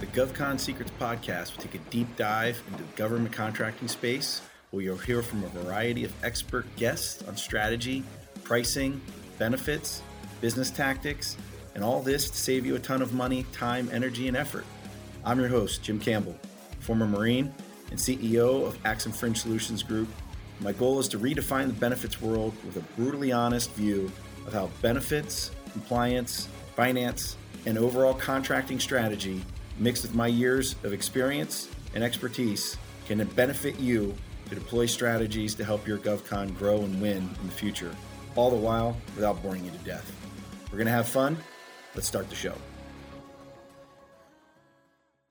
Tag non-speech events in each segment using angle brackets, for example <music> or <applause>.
The GovCon Secrets podcast will take a deep dive into the government contracting space, where you'll hear from a variety of expert guests on strategy, pricing, benefits, business tactics, and all this to save you a ton of money, time, energy, and effort. I'm your host, Jim Campbell, former Marine and CEO of Axim Fringe Solutions Group. My goal is to redefine the benefits world with a brutally honest view of how benefits, compliance, finance, and overall contracting strategy, mixed with my years of experience and expertise, can benefit you to deploy strategies to help your GovCon grow and win in the future, all the while without boring you to death. We're going to have fun. Let's start the show.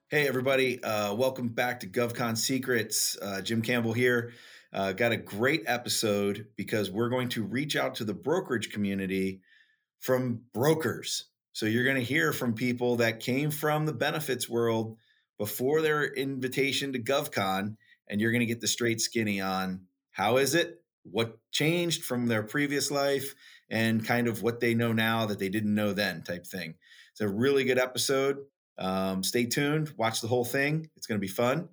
Hey, everybody. Uh, welcome back to GovCon Secrets. Uh, Jim Campbell here. Uh, got a great episode because we're going to reach out to the brokerage community from brokers. So you're going to hear from people that came from the benefits world before their invitation to GovCon, and you're going to get the straight skinny on how is it, what changed from their previous life, and kind of what they know now that they didn't know then, type thing. It's a really good episode. Um, stay tuned, watch the whole thing. It's going to be fun.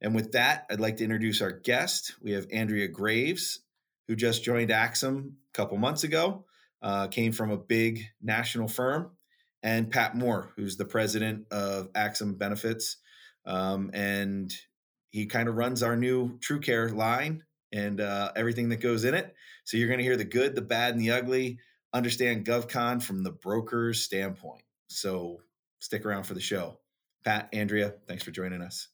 And with that, I'd like to introduce our guest. We have Andrea Graves, who just joined Axim a couple months ago, uh, came from a big national firm, and Pat Moore, who's the president of Axim Benefits. Um, and he kind of runs our new True Care line and uh, everything that goes in it. So you're going to hear the good, the bad, and the ugly, understand GovCon from the broker's standpoint. So stick around for the show. Pat, Andrea, thanks for joining us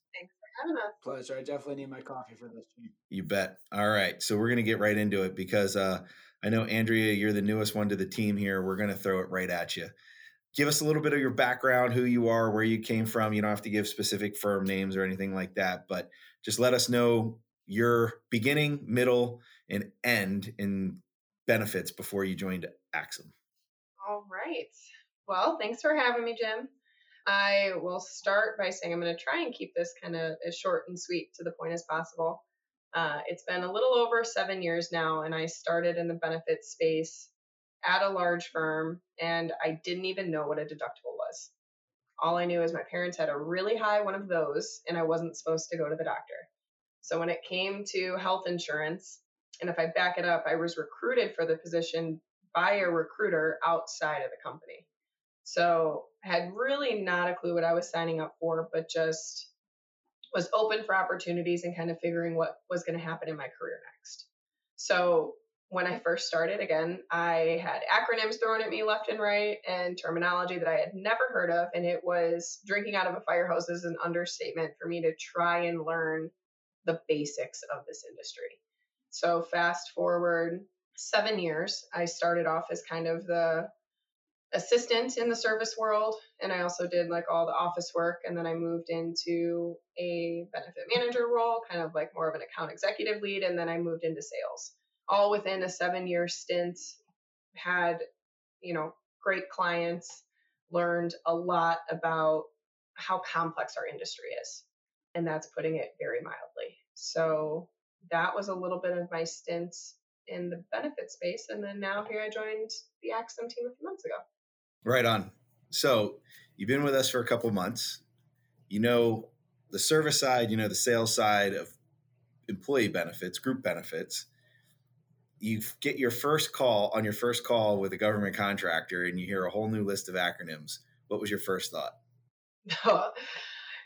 having us. Pleasure. I definitely need my coffee for this. You bet. All right. So we're going to get right into it because uh, I know, Andrea, you're the newest one to the team here. We're going to throw it right at you. Give us a little bit of your background, who you are, where you came from. You don't have to give specific firm names or anything like that, but just let us know your beginning, middle, and end in benefits before you joined Axim. All right. Well, thanks for having me, Jim. I will start by saying I'm going to try and keep this kind of as short and sweet to the point as possible. Uh, it's been a little over seven years now, and I started in the benefits space at a large firm, and I didn't even know what a deductible was. All I knew is my parents had a really high one of those, and I wasn't supposed to go to the doctor. So when it came to health insurance, and if I back it up, I was recruited for the position by a recruiter outside of the company. So I had really not a clue what I was signing up for, but just was open for opportunities and kind of figuring what was going to happen in my career next. So when I first started, again, I had acronyms thrown at me left and right and terminology that I had never heard of. And it was drinking out of a fire hose is an understatement for me to try and learn the basics of this industry. So fast forward seven years, I started off as kind of the assistant in the service world and i also did like all the office work and then i moved into a benefit manager role kind of like more of an account executive lead and then i moved into sales all within a seven year stint had you know great clients learned a lot about how complex our industry is and that's putting it very mildly so that was a little bit of my stint in the benefit space and then now here i joined the axim team a few months ago Right on. So you've been with us for a couple months. You know the service side, you know the sales side of employee benefits, group benefits. You get your first call on your first call with a government contractor and you hear a whole new list of acronyms. What was your first thought? <laughs>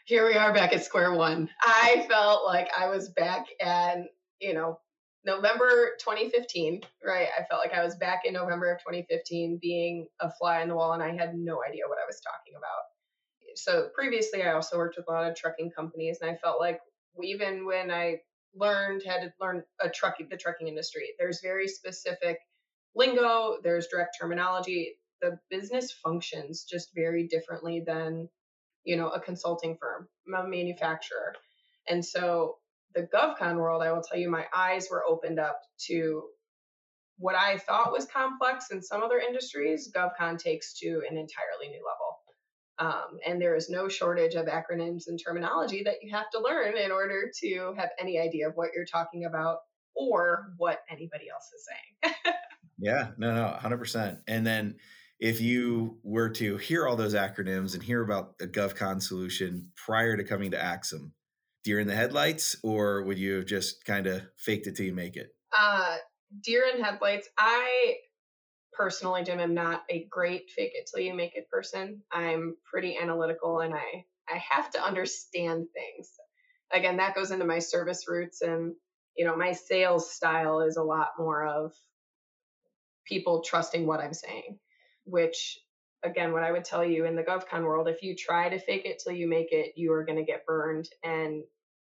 here we are back at square one. I felt like I was back at, you know, November 2015, right? I felt like I was back in November of 2015 being a fly on the wall and I had no idea what I was talking about. So previously, I also worked with a lot of trucking companies and I felt like even when I learned, had to learn a trucking, the trucking industry, there's very specific lingo, there's direct terminology. The business functions just very differently than, you know, a consulting firm, a manufacturer. And so the GovCon world, I will tell you, my eyes were opened up to what I thought was complex in some other industries. GovCon takes to an entirely new level. Um, and there is no shortage of acronyms and terminology that you have to learn in order to have any idea of what you're talking about or what anybody else is saying. <laughs> yeah, no, no, 100%. And then if you were to hear all those acronyms and hear about the GovCon solution prior to coming to Axim, deer in the headlights, or would you have just kind of faked it till you make it? Uh, deer in headlights. I personally, Jim, am not a great fake it till you make it person. I'm pretty analytical and I I have to understand things. Again, that goes into my service roots and you know, my sales style is a lot more of people trusting what I'm saying, which again, what I would tell you in the GovCon world, if you try to fake it till you make it, you are going to get burned and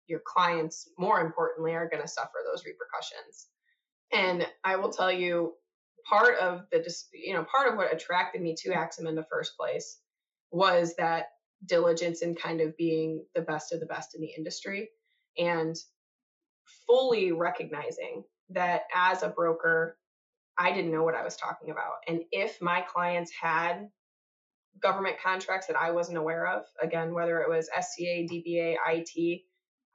your clients, more importantly, are going to suffer those repercussions. And I will tell you, part of the you know part of what attracted me to Axim in the first place was that diligence and kind of being the best of the best in the industry and fully recognizing that as a broker I didn't know what I was talking about. And if my clients had government contracts that I wasn't aware of again whether it was SCA DBA IT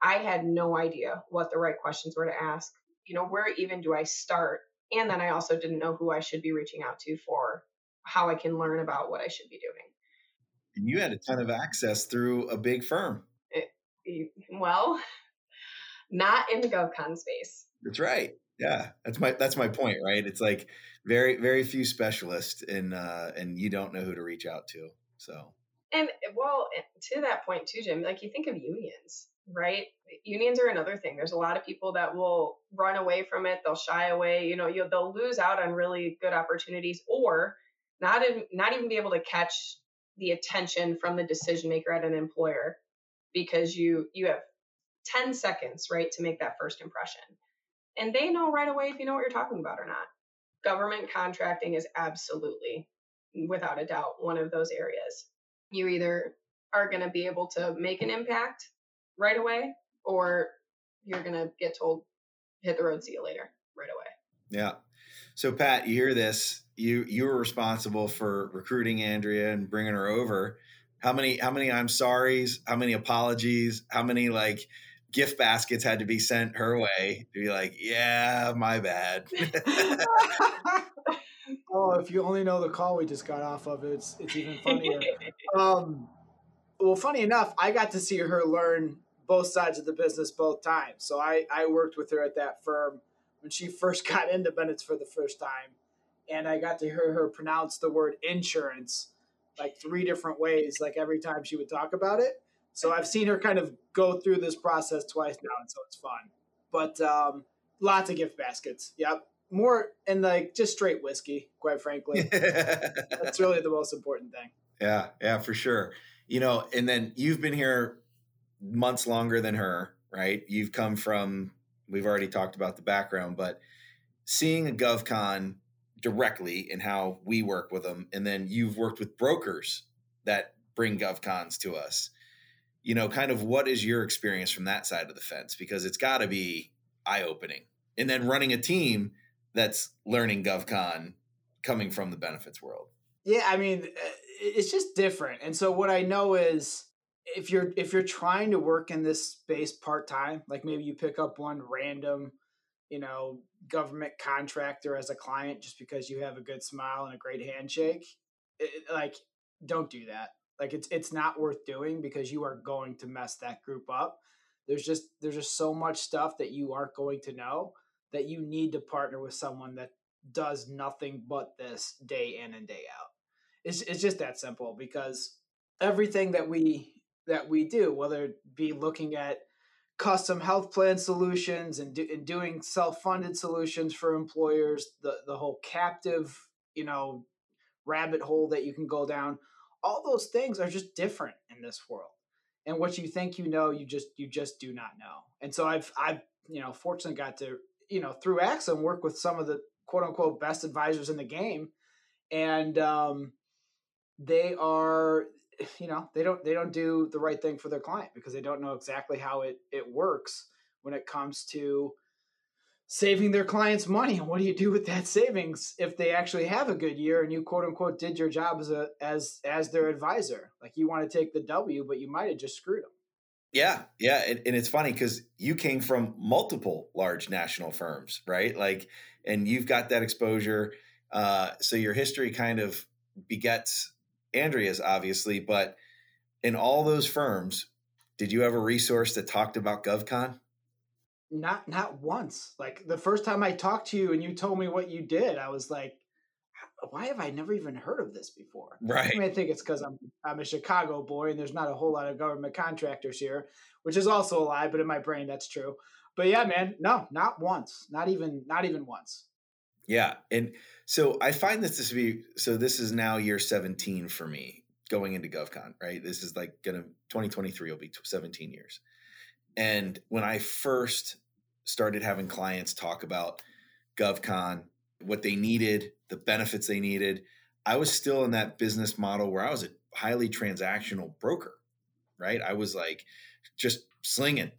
I had no idea what the right questions were to ask. You know where even do I start and then I also didn't know who I should be reaching out to for how I can learn about what I should be doing. And you had a ton of access through a big firm. It, well, <laughs> not in the GovCon space. That's right. Yeah, that's my that's my point, right? It's like very very few specialists, and uh, and you don't know who to reach out to. So. And eh, well, eh, to that point too, Jim. Like you think of unions, right? Unions are another thing. There's a lot of people that will run away from it. They'll shy away. You know, you they'll lose out on really good opportunities, or not in, not even be able to catch the attention from the decision maker at an employer because you you have 10 seconds right to make that first impression and they know right away if you know what you're talking about or not government contracting is absolutely without a doubt one of those areas you either are going to be able to make an impact right away, or you're going to get told, hit the road, see you later right away. Yeah. So Pat, you hear this? You you were responsible for recruiting Andrea and bringing her over. How many how many I'm sorries? How many apologies? How many like gift baskets had to be sent her way to be like, yeah, my bad. <laughs> <laughs> <laughs> oh, if you only know the call we just got off of, it's it's even funnier. <laughs> um, well, funny enough, I got to see her learn both sides of the business both times. So I, I worked with her at that firm when she <laughs> first got into Bennett's for the first time. And I got to hear her pronounce the word insurance like three different ways, like every time she would talk about it. So I've seen her kind of go through this process twice now, and so it's fun. But um, lots of gift baskets. Yep. More and like just straight whiskey, quite frankly. <laughs> That's really the most important thing. Yeah, yeah, for sure you know, and then you've been here months longer than her, right? You've come from, we've already talked about the background, but seeing a GovCon directly and how we work with them, and then you've worked with brokers that bring GovCons to us. You know, kind of what is your experience from that side of the fence? Because it's got to be eye opening. And then running a team that's learning GovCon coming from the benefits world. Yeah, I mean, uh, it's just different. And so what I know is if you're if you're trying to work in this space part time, like maybe you pick up one random, you know, government contractor as a client just because you have a good smile and a great handshake, it, like don't do that. Like it's it's not worth doing because you are going to mess that group up. There's just there's just so much stuff that you aren't going to know that you need to partner with someone that does nothing but this day in and day out. It's it's just that simple because everything that we that we do, whether it be looking at custom health plan solutions and, do, and doing self-funded solutions for employers, the the whole captive, you know, rabbit hole that you can go down, all those things are just different in this world. And what you think you know, you just you just do not know. And so I've I've you know fortunately got to you know through Axim work with some of the quote unquote best advisors in the game, and um, they are you know they don't they don't do the right thing for their client because they don't know exactly how it it works when it comes to saving their clients money. And what do you do with that savings if they actually have a good year and you quote unquote did your job as a as as their advisor? Like you want to take the w but you might have just screwed them yeah yeah and, and it's funny because you came from multiple large national firms right like and you've got that exposure uh, so your history kind of begets Andrea's, obviously, but in all those firms, did you have a resource that talked about GovCon? Not not once. Like the first time I talked to you and you told me what you did, I was like, why have I never even heard of this before? Right. I mean, I think it's because I'm I'm a Chicago boy and there's not a whole lot of government contractors here, which is also a lie, but in my brain that's true. But yeah, man, no, not once, not even not even once. Yeah, and so I find this to be so. This is now year seventeen for me going into GovCon. Right, this is like gonna 2023 will be 17 years. And when I first started having clients talk about GovCon, what they needed, the benefits they needed, I was still in that business model where I was a highly transactional broker. Right, I was like just slinging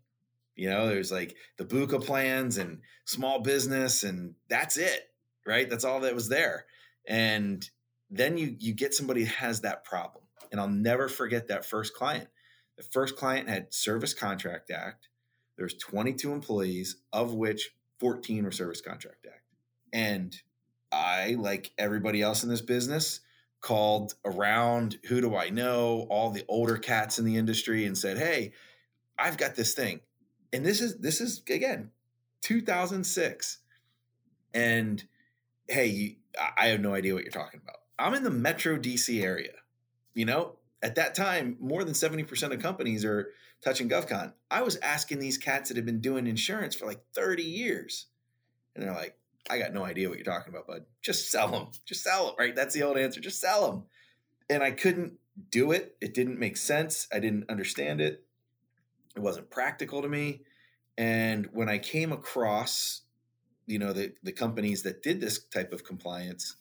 you know, there's like the BUCA plans and small business, and that's it right? That's all that was there. And then you you get somebody has that problem. And I'll never forget that first client. The first client had Service Contract Act. There's 22 employees, of which 14 were Service Contract Act. And I, like everybody else in this business, called around who do I know, all the older cats in the industry, and said, Hey, I've got this thing. And this is this is again 2006. And hey, I have no idea what you're talking about. I'm in the Metro DC area. You know, at that time, more than 70% of companies are touching GovCon. I was asking these cats that have been doing insurance for like 30 years. And they're like, I got no idea what you're talking about, bud. Just sell them. Just sell them, right? That's the old answer. Just sell them. And I couldn't do it. It didn't make sense. I didn't understand it. It wasn't practical to me. And when I came across you know the the companies that did this type of compliance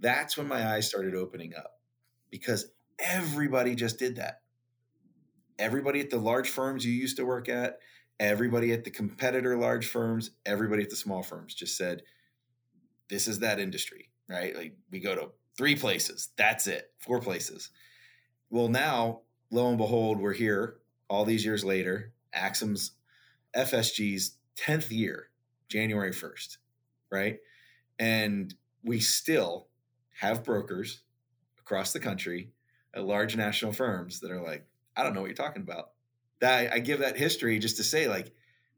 that's when my eyes started opening up because everybody just did that everybody at the large firms you used to work at everybody at the competitor large firms everybody at the small firms just said this is that industry right like we go to three places that's it four places well now lo and behold we're here all these years later axim's fsg's 10th year January 1st, right? And we still have brokers across the country at large national firms that are like, I don't know what you're talking about. That I give that history just to say, like,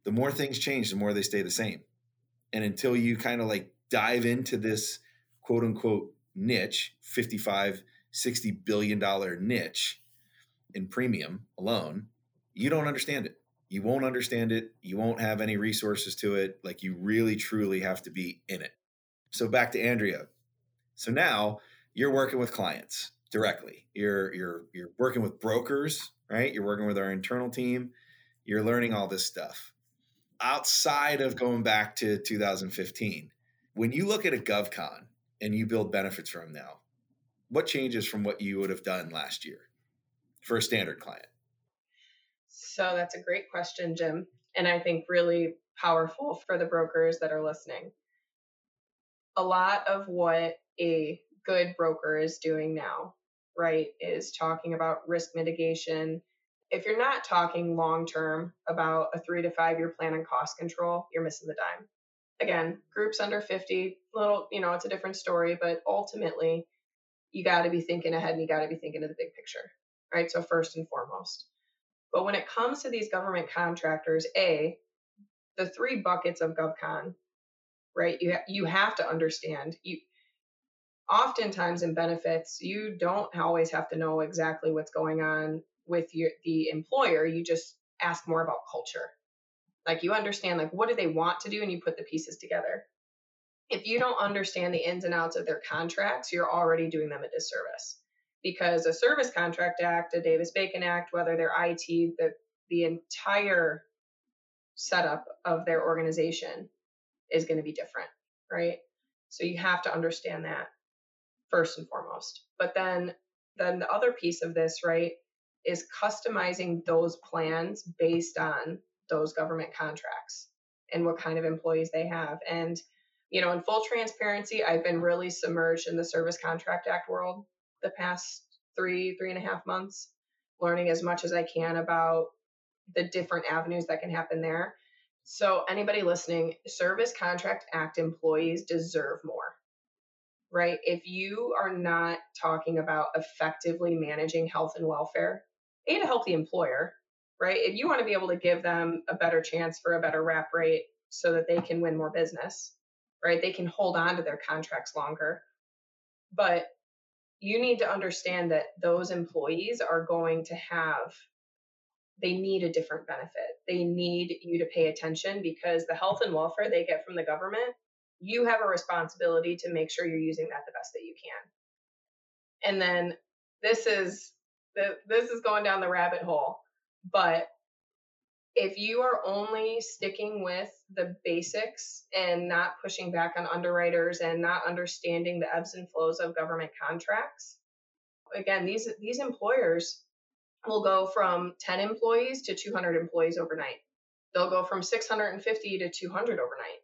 the more things change, the more they stay the same. And until you kind of like dive into this quote unquote niche, 55, 60 billion dollar niche in premium alone, you don't understand it you won't understand it. You won't have any resources to it. Like you really, truly have to be in it. So back to Andrea. So now you're working with clients directly. You're you're you're working with brokers, right? You're working with our internal team. You're learning all this stuff. Outside of going back to 2015, when you look at a GovCon and you build benefits from now, what changes from what you would have done last year for a standard client? So that's a great question, Jim. And I think really powerful for the brokers that are listening. A lot of what a good broker is doing now, right, is talking about risk mitigation. If you're not talking long term about a three to five year plan and cost control, you're missing the dime. Again, groups under 50, little, you know, it's a different story, but ultimately, you got to be thinking ahead and you got to be thinking of the big picture, right? So, first and foremost. But when it comes to these government contractors, A, the three buckets of GovCon, right? You, you have to understand. You oftentimes in benefits, you don't always have to know exactly what's going on with your the employer. You just ask more about culture. Like you understand like what do they want to do and you put the pieces together. If you don't understand the ins and outs of their contracts, you're already doing them a disservice because a service contract act, a Davis Bacon Act, whether they're IT, the, the entire setup of their organization is going to be different, right? So you have to understand that first and foremost. But then then the other piece of this, right, is customizing those plans based on those government contracts and what kind of employees they have. And you know, in full transparency, I've been really submerged in the Service Contract Act world the past three, three and a half months, learning as much as I can about the different avenues that can happen there. So, anybody listening, Service Contract Act employees deserve more. Right? If you are not talking about effectively managing health and welfare, A, to help the employer, right? If you want to be able to give them a better chance for a better wrap rate so that they can win more business, right? They can hold on to their contracts longer. But you need to understand that those employees are going to have they need a different benefit. They need you to pay attention because the health and welfare they get from the government, you have a responsibility to make sure you're using that the best that you can. And then this is the, this is going down the rabbit hole, but if you are only sticking with the basics and not pushing back on underwriters and not understanding the ebbs and flows of government contracts, again, these these employers will go from 10 employees to 200 employees overnight. They'll go from 650 to 200 overnight.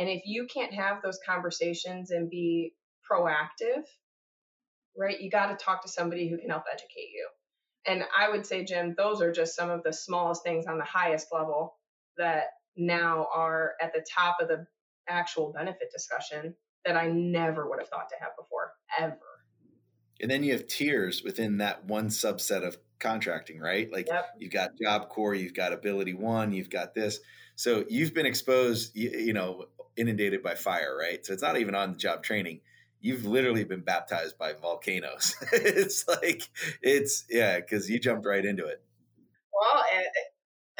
And if you can't have those conversations and be proactive, right, you got to talk to somebody who can help educate you and I would say, Jim, those are just some of the smallest things on the highest level that now are at the top of the actual benefit discussion that I never would have thought to have before, ever. And then you have tiers within that one subset of contracting, right? Like yep. you've got Job Corps, you've got AbilityOne, you've got this. So you've been exposed, you, you know, inundated by fire, right? So it's not even on the job training you've literally been baptized by volcanoes. <laughs> it's like it's yeah, because you jumped right into it. Well,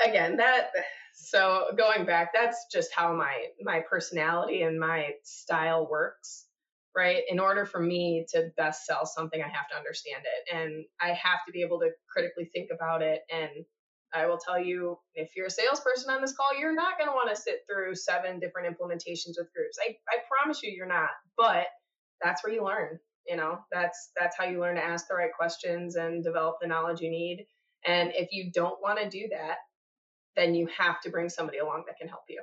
again, that so going back, that's just how my my personality and my style works. Right. In order for me to best sell something, I have to understand it and I have to be able to critically think about it. And I will tell you, if you're a salesperson on this call, you're not going to want to sit through seven different implementations with groups. I, I promise you, you're not. But that's where you learn you know that's that's how you learn to ask the right questions and develop the knowledge you need and if you don't want to do that then you have to bring somebody along that can help you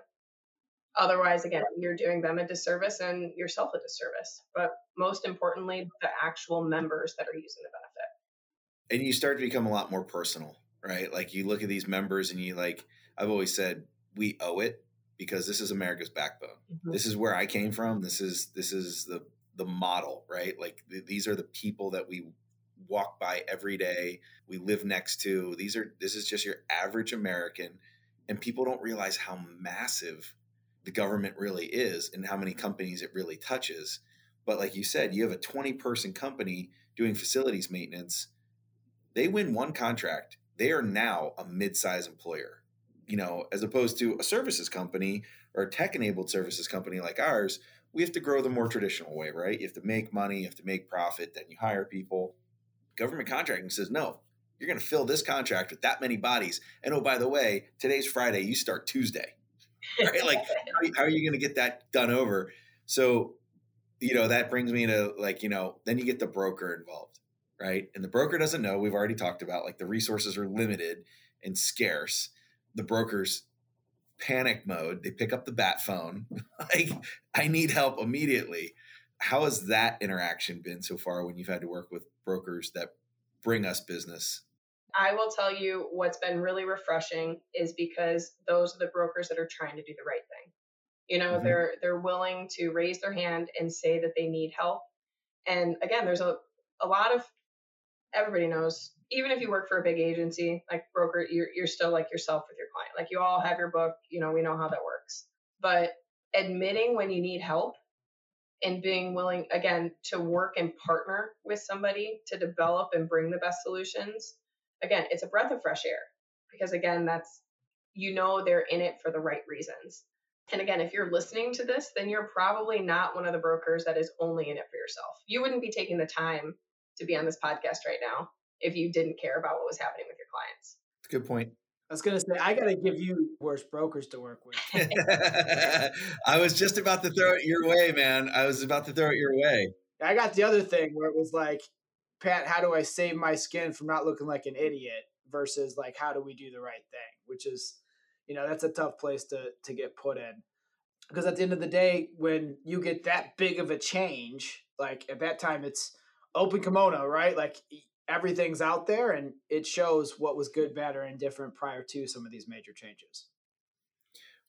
otherwise again you're doing them a disservice and yourself a disservice but most importantly the actual members that are using the benefit and you start to become a lot more personal right like you look at these members and you like i've always said we owe it because this is america's backbone mm-hmm. this is where i came from this is this is the the model, right? Like th- these are the people that we walk by every day, we live next to. These are this is just your average American and people don't realize how massive the government really is and how many companies it really touches. But like you said, you have a 20 person company doing facilities maintenance. They win one contract. They are now a mid-size employer. You know, as opposed to a services company or a tech enabled services company like ours we have to grow the more traditional way, right? You have to make money, you have to make profit, then you hire people. Government contracting says, no, you're going to fill this contract with that many bodies. And oh, by the way, today's Friday, you start Tuesday, <laughs> right? like, how are you going to get that done over? So, you know, that brings me to like, you know, then you get the broker involved, right? And the broker doesn't know, we've already talked about like the resources are limited and scarce. The brokers panic mode. They pick up the bat phone, <laughs> like, I need help immediately. How has that interaction been so far when you've had to work with brokers that bring us business? I will tell you what's been really refreshing is because those are the brokers that are trying to do the right thing. You know, mm-hmm. they're they're willing to raise their hand and say that they need help. And again, there's a a lot of everybody knows even if you work for a big agency like broker you're, you're still like yourself with your client. Like you all have your book you know we know how that works. But admitting when you need help and being willing again to work and partner with somebody to develop and bring the best solutions again it's a breath of fresh air because again that's you know they're in it for the right reasons. And again if you're listening to this then you're probably not one of the brokers that is only in it for yourself. You wouldn't be taking the time to be on this podcast right now if you didn't care about what was happening with your clients. That's a good point. I was gonna say I gotta give you worse brokers to work with. <laughs> <laughs> I was just about to throw it your way, man. I was about to throw it your way. I got the other thing where it was like, Pat, how do I save my skin from not looking like an idiot versus like how do we do the right thing? Which is, you know, that's a tough place to to get put in. Because at the end of the day, when you get that big of a change, like at that time it's open kimono, right? Like everything's out there and it shows what was good, bad, or indifferent prior to some of these major changes.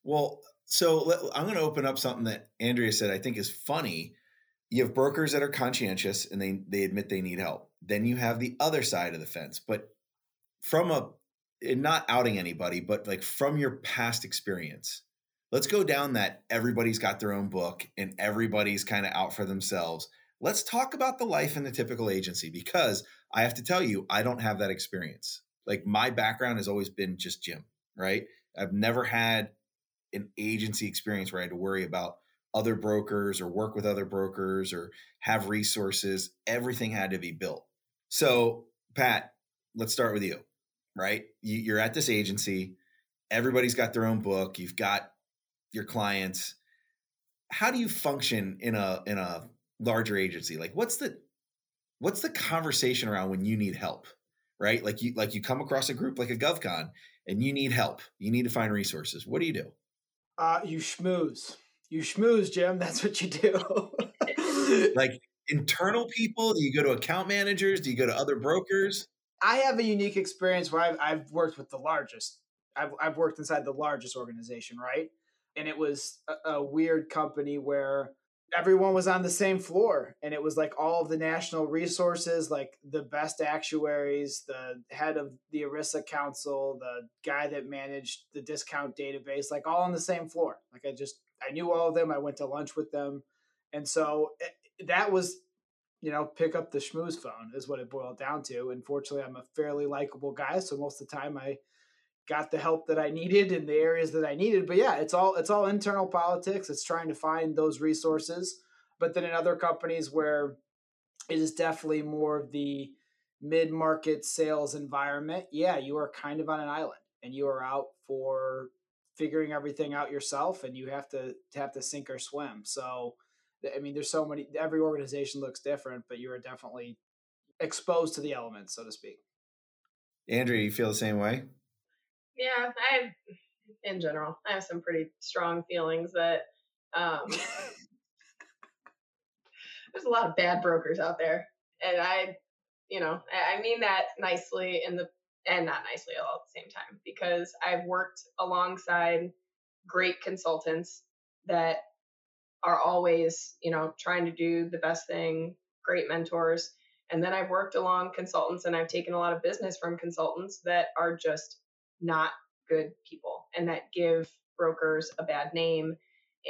Well, so let, I'm going to open up something that Andrea said I think is funny. you have brokers that are conscientious and they they admit they need help. Then you have the other side of the fence, but from a not outing anybody, but like from your past experience, let's go down that everybody's got their own book and everybody's kind of out for themselves. Let's talk about the life in the typical agency because I have to tell you, I don't have that experience. Like my background has always been just Jim, right? I've never had an agency experience where I had to worry about other brokers or work with other brokers or have resources. Everything had to be built. So, Pat, let's start with you, right? You're at this agency. Everybody's got their own book. You've got your clients. How do you function in a in a larger agency? Like, what's the what's the conversation around when you need help? Right? Like you like you come across a group like a GovCon and you need help. You need to find resources. What do you do? Uh, you schmooze you schmooze, Jim. <laughs> That's what you do. <laughs> like internal people? Do you go to account managers? Do you go to other brokers? I have a unique experience where I've, I've worked with the largest. I've, I've worked inside the largest organization, right? And it was a, a weird company where everyone was on the same floor and it was like all of the national resources like the best actuaries the head of the ERISA council the guy that managed the discount database like all on the same floor like i just I knew all of them. I went to lunch with them, and so it, eh, that was, you know, pick up the schmooze phone is what it boiled down to. Unfortunately, I'm a fairly likable guy, so most of the time I got the help that I needed in the areas that I needed. But yeah, it's all it's all internal politics. It's trying to find those resources. But then in other companies where it is definitely more of the mid-market sales environment, yeah, you are kind of on an island and you are out for figuring everything out yourself and you have to, have to sink or swim. So, I mean, there's so many, every organization looks different, but you are definitely exposed to the elements, so to speak. Andrea, you feel the same way? Yeah, I, in general, I have some pretty strong feelings that um, there's a lot of bad brokers out there. And I, you know, I mean that nicely in the and not nicely all at the same time because I've worked alongside great consultants that are always, you know, trying to do the best thing, great mentors. And then I've worked along consultants and I've taken a lot of business from consultants that are just not good people and that give brokers a bad name.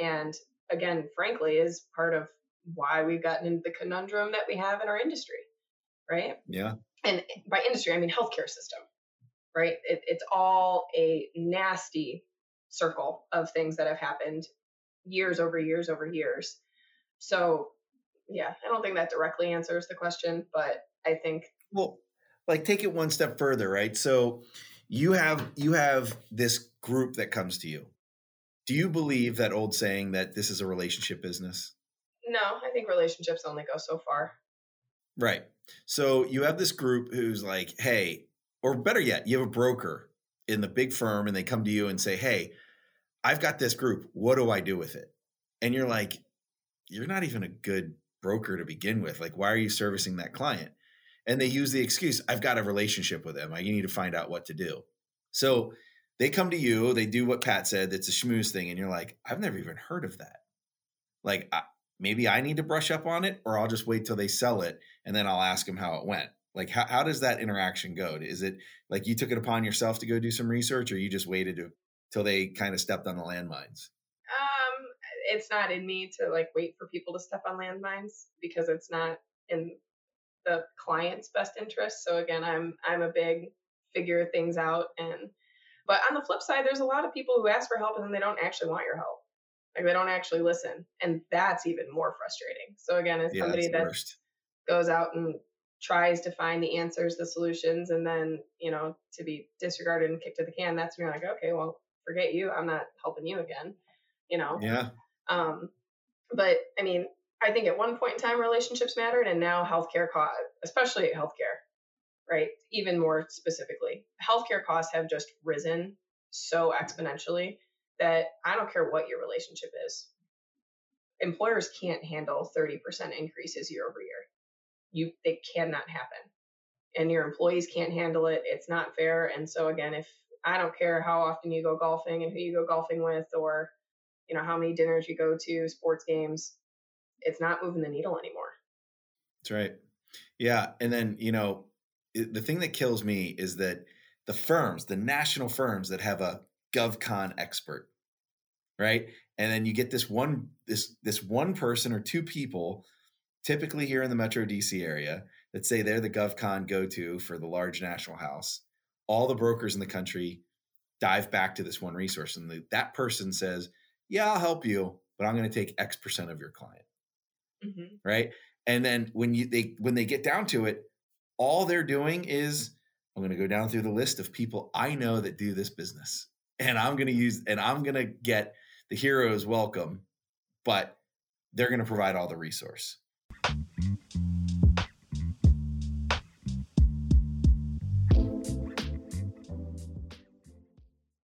And again, frankly, is part of why we've gotten into the conundrum that we have in our industry, right? Yeah. And by industry, I mean healthcare system right? It, it's all a nasty circle of things that have happened years over years over years. So, yeah, I don't think that directly answers the question, but I think well, like take it one step further, right? So, you have you have this group that comes to you. Do you believe that old saying that this is a relationship business? No, I think relationships only go so far. Right. So you have this group who's like, "Hey, or better yet, you have a broker in the big firm and they come to you and say, Hey, I've got this group. What do I do with it? And you're like, You're not even a good broker to begin with. Like, why are you servicing that client? And they use the excuse, I've got a relationship with them. I need to find out what to do. So they come to you, they do what Pat said, it's a schmooze thing. And you're like, I've never even heard of that. Like, maybe I need to brush up on it, or I'll just wait till they sell it and then I'll ask them how it went. Like, how, how does that interaction go? Is it like you took it upon yourself to go do some research, or you just waited to, till they kind of stepped on the landmines? Um, it's not in me to like wait for people to step on landmines because it's not in the client's best interest. So again, I'm I'm a big figure things out and but on the flip side, there's a lot of people who ask for help and then they don't actually want your help. Like they don't actually listen. And that's even more frustrating. So again, as yeah, somebody that goes out and tries to find the answers, the solutions, and then, you know, to be disregarded and kicked to the can, that's when you're like, okay, well, forget you. I'm not helping you again, you know? Yeah. Um, but I mean, I think at one point in time, relationships mattered, and now healthcare costs, especially healthcare, right? Even more specifically, healthcare costs have just risen so exponentially that I don't care what your relationship is. Employers can't handle 30% increases year over year you it cannot happen and your employees can't handle it it's not fair and so again if i don't care how often you go golfing and who you go golfing with or you know how many dinners you go to sports games it's not moving the needle anymore. That's right. Yeah. And then, you know, the thing that kills me is that the firms, the national firms that have a GovCon expert, right? And then you get this one, this this one person or two people, typically here in the Metro DC area, that say they're the GovCon go-to for the large national house. All the brokers in the country dive back to this one resource, and the, that person says, "Yeah, I'll help you, but I'm going to take X percent of your client." Mm-hmm. Right? And then when you they when they get down to it, all they're doing is I'm going to go down through the list of people I know that do this business. And I'm going to use and I'm going to get the heroes welcome, but they're going to provide all the resource.